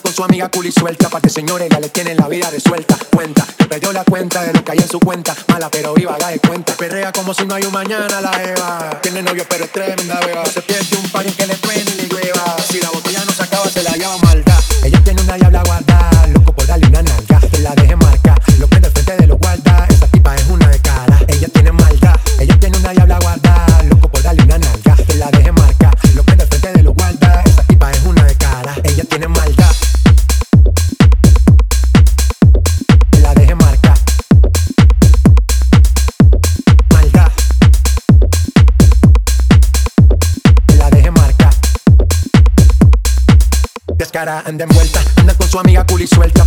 con su amiga cool y suelta, parte señores ya le tienen la vida resuelta, cuenta, que perdió la cuenta de lo que hay en su cuenta, mala pero viva, haga de cuenta, perrea como si no hay un mañana la Eva, tiene novio pero es tremenda beba, se pierde un par que le truene y le si la botella no se acaba se la lleva maldad, ella tiene una diabla guarda, loco por darle una nalga, que la deje marca, lo prende al frente de los guarda, esa tipa es una de cara, ella tiene maldad, ella tiene una diabla guarda, Descara, anda envuelta Anda con su amiga cool y suelta.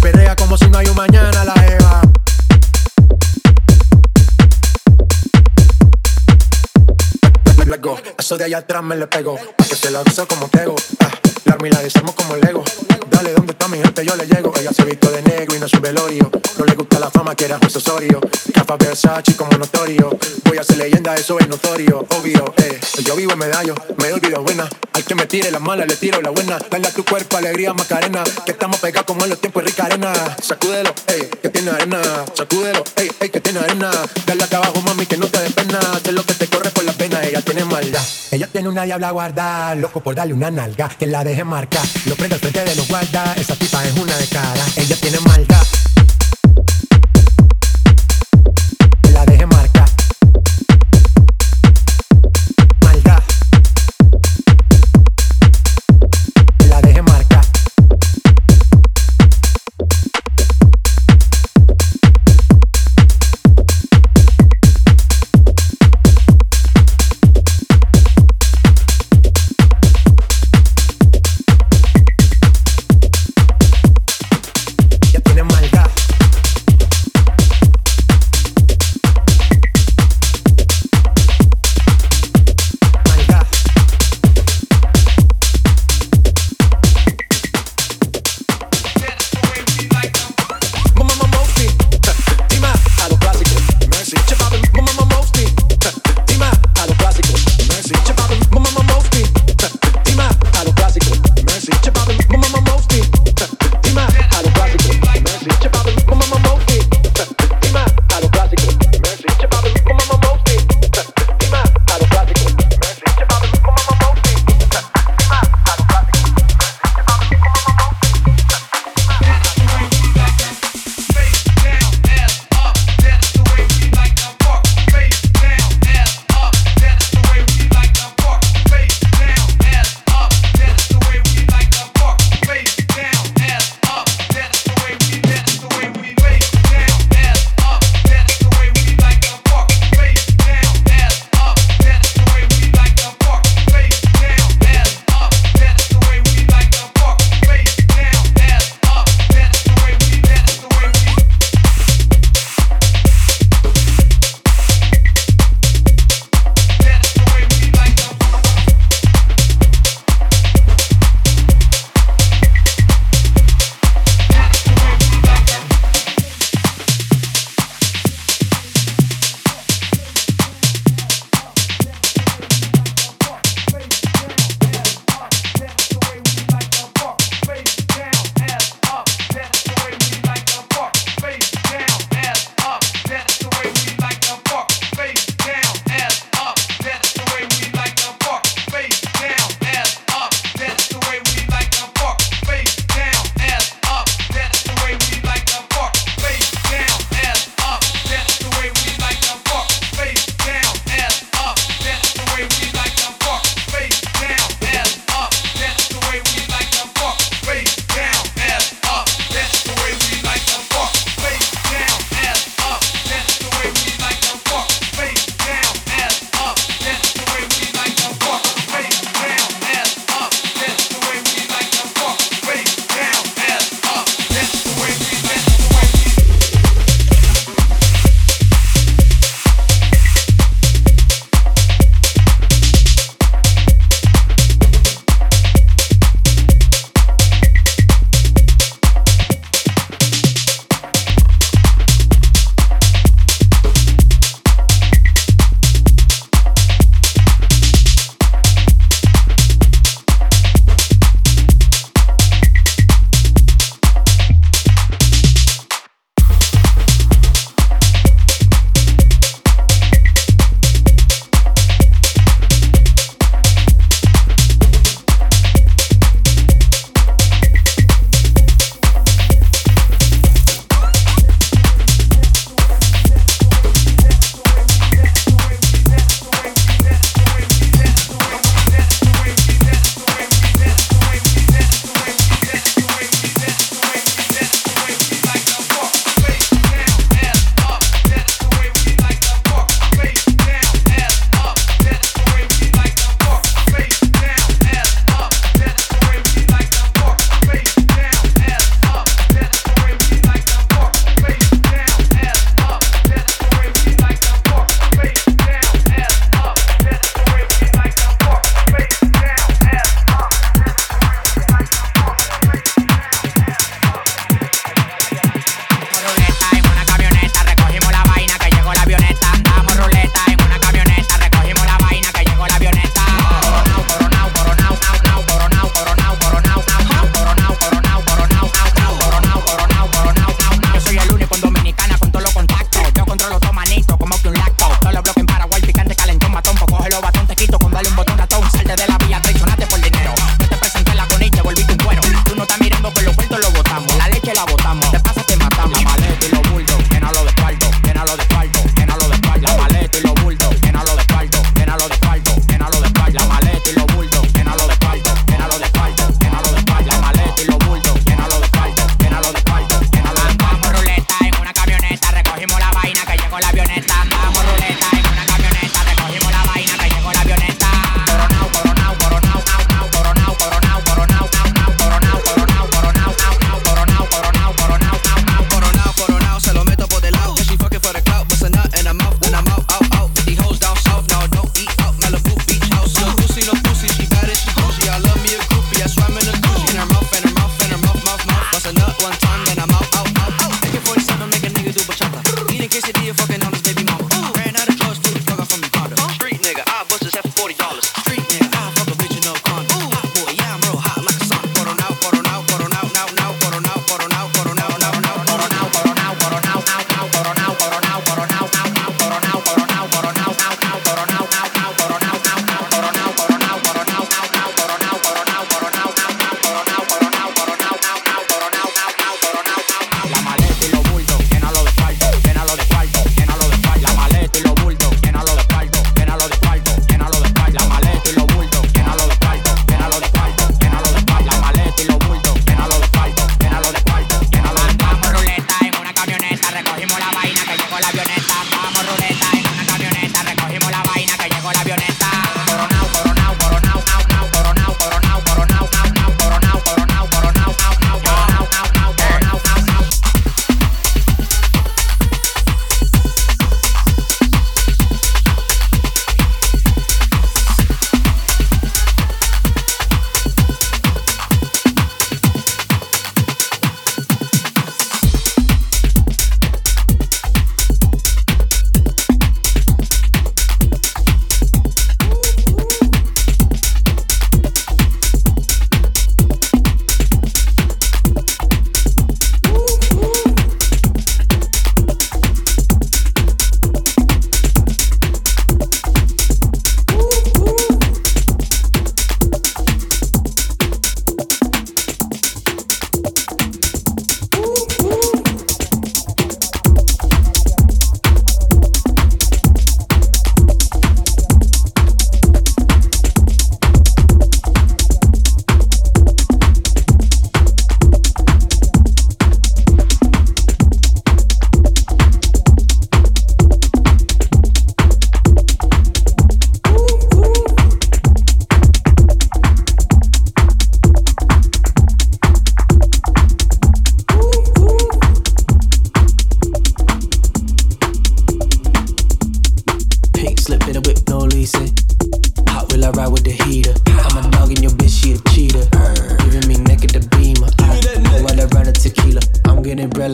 Perrea como si no hay un mañana la Eva. Eso de allá atrás me le pego que se la gozo como tego ah, Arma y la como Lego Dale, ¿dónde está mi gente? Yo le llego. Ella se visto de negro y no es un velorio. No le gusta la fama que era José Osorio Capa Versace como notorio. Voy a ser leyenda, eso es notorio Obvio, eh. Yo vivo en medallo, me olvido buena. Al que me tire la mala, le tiro la buena. Dale tu cuerpo alegría, Macarena Que estamos pegados como en los tiempos rica arena. Sacúdelo, ey, que tiene arena. Sacúdelo, ey, ey, que tiene arena. Dale acá abajo, mami, que no te dé pena. Haz lo que te corre por la pena Ella tiene maldad. Ella tiene una diabla guarda Loco por darle una nalga Que la deje marcar Lo prende al frente de los guarda. Esa tipa es una de cara. Ella tiene maldad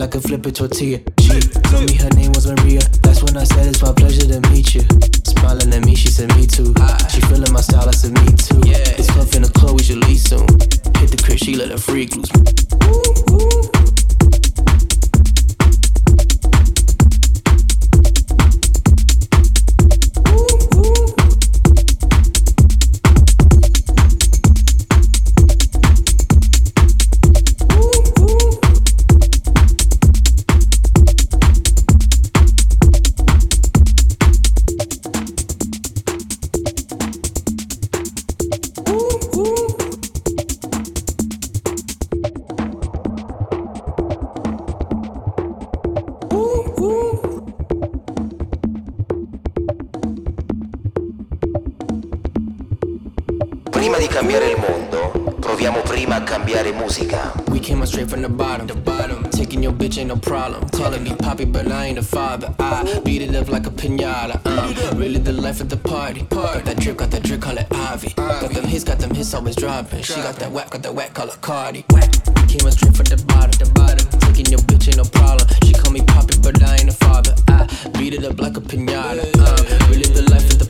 like a flip a tortilla. She told me her name was Maria. That's when I said it's my pleasure to meet you. Smiling at me, she said me too. She feeling my style, I said me too. Yeah, it's the club, we should leave soon. Hit the crib, she let her freak loose. Ooh, ooh. calling me Poppy, but I ain't a father. I beat it up like a pinata. Uh. Really the life of the party. Got that drip, got that drip, call it Ivy. Got them hits, got them hits, always dropping. She got that whack, got that whack, call it Cardi. Came straight from the bottom, the bottom. Taking your bitch, ain't no problem. She call me Poppy, but I ain't a father. I beat it up like a pinata. Uh. Really the life of the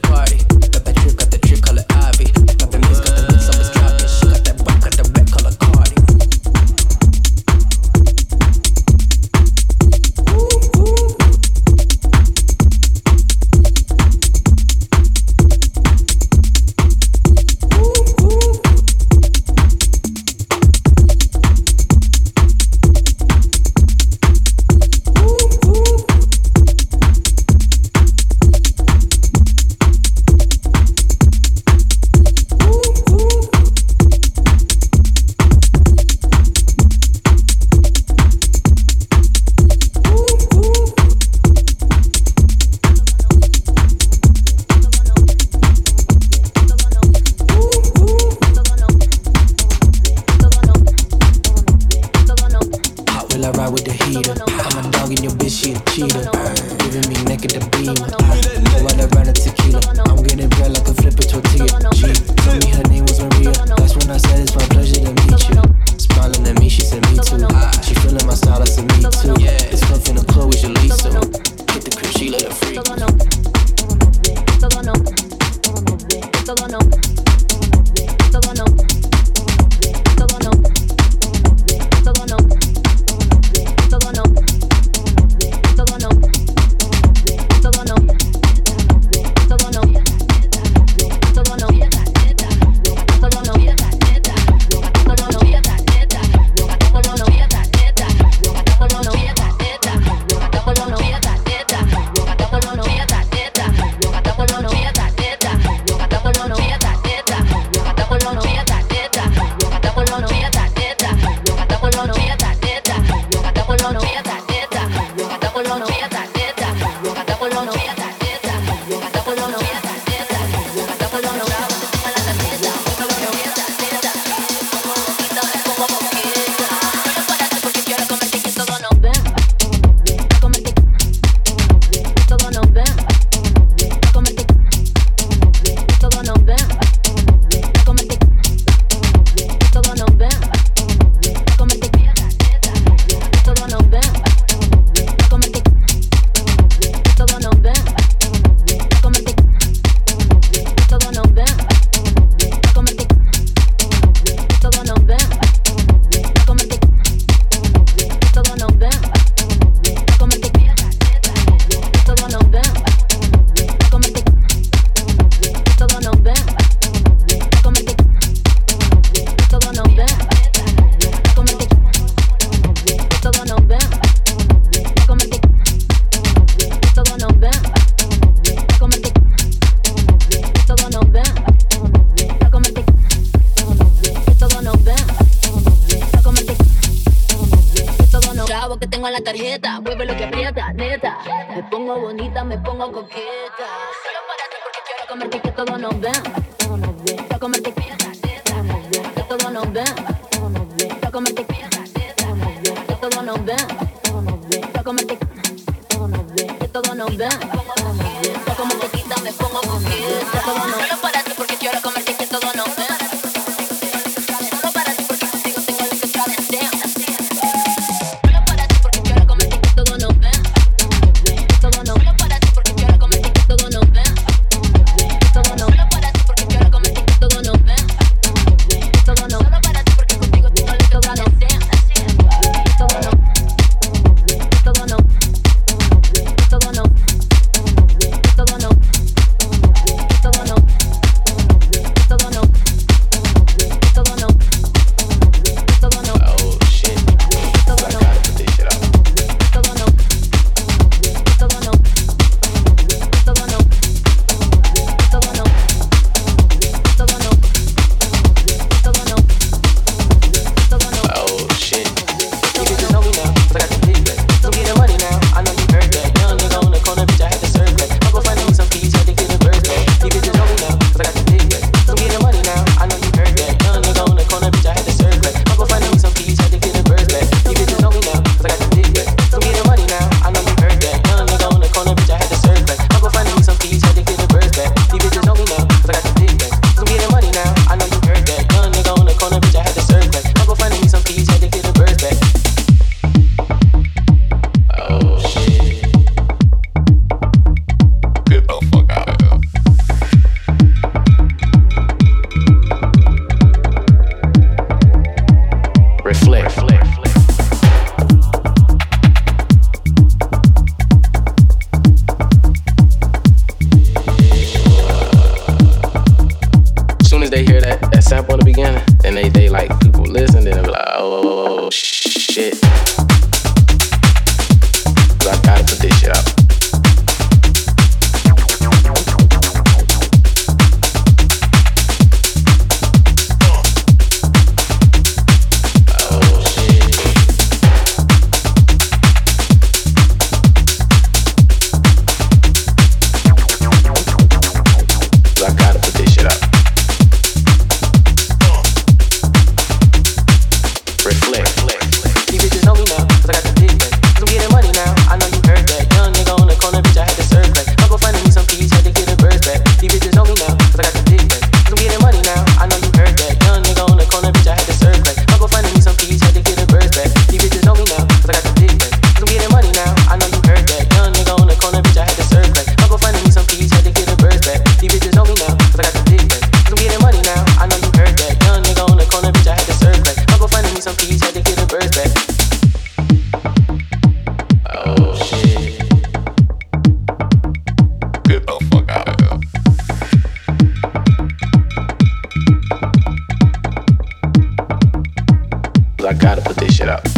gotta put this shit out.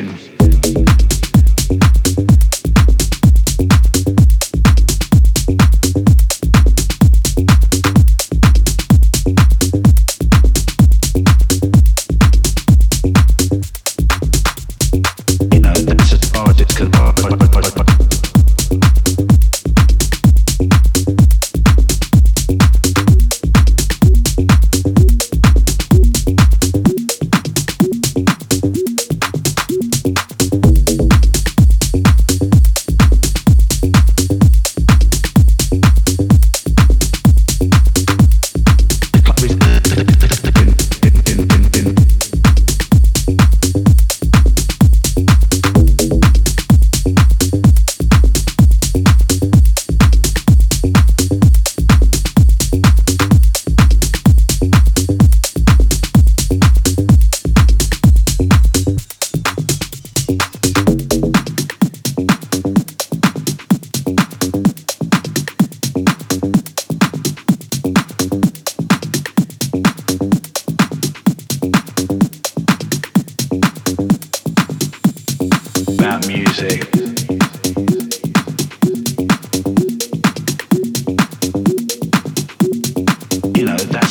question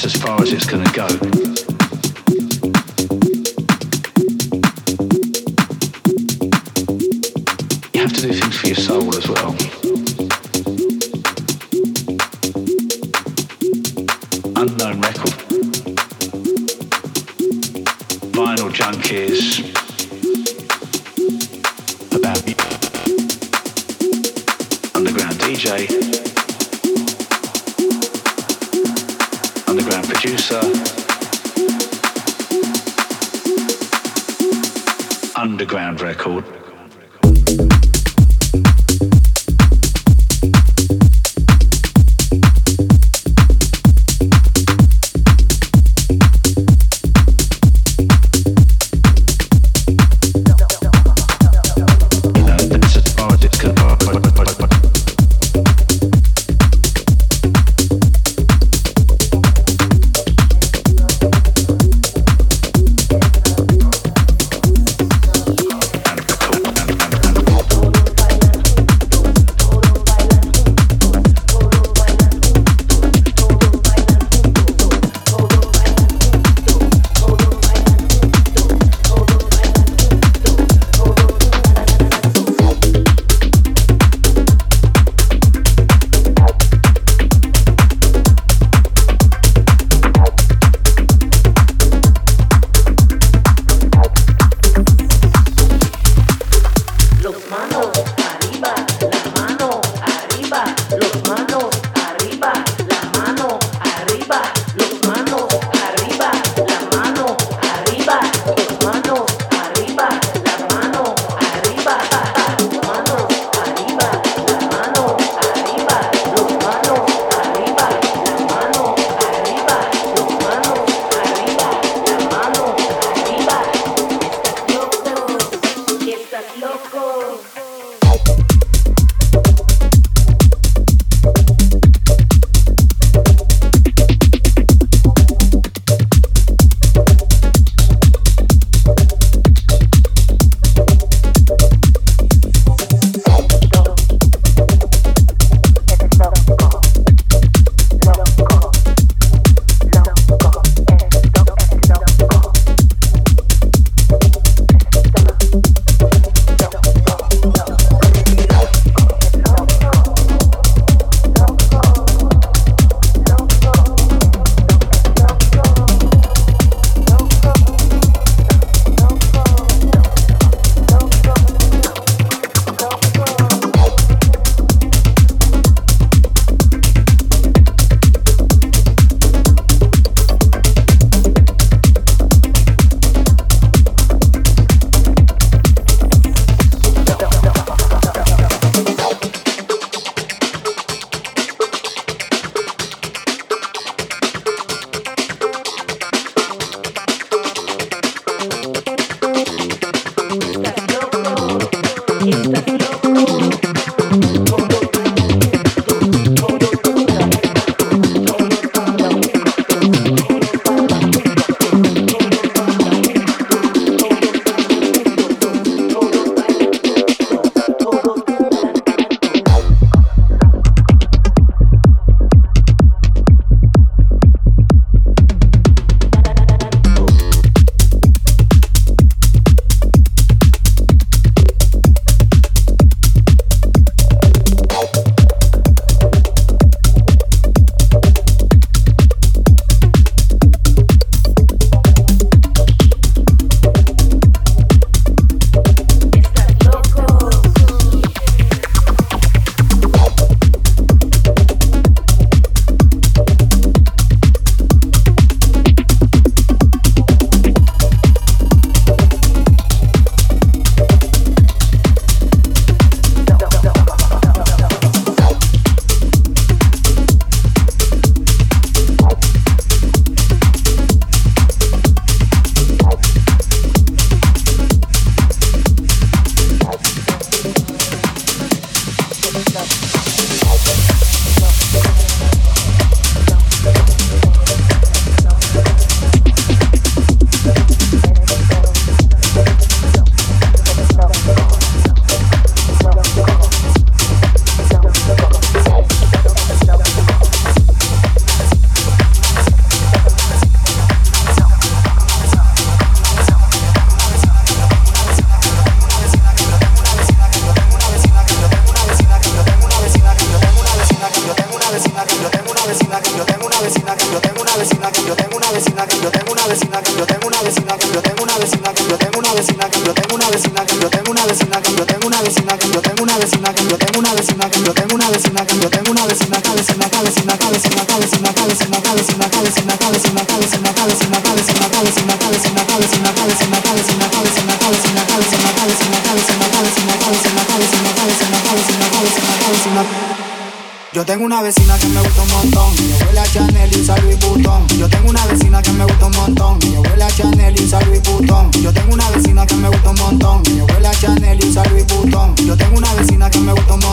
that's as far as it's going to go.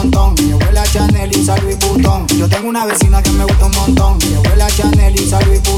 montón. Mi abuela Chanel y Salvi putón. Yo tengo una vecina que me gusta un montón. Mi abuela Chanel y Salvi putón.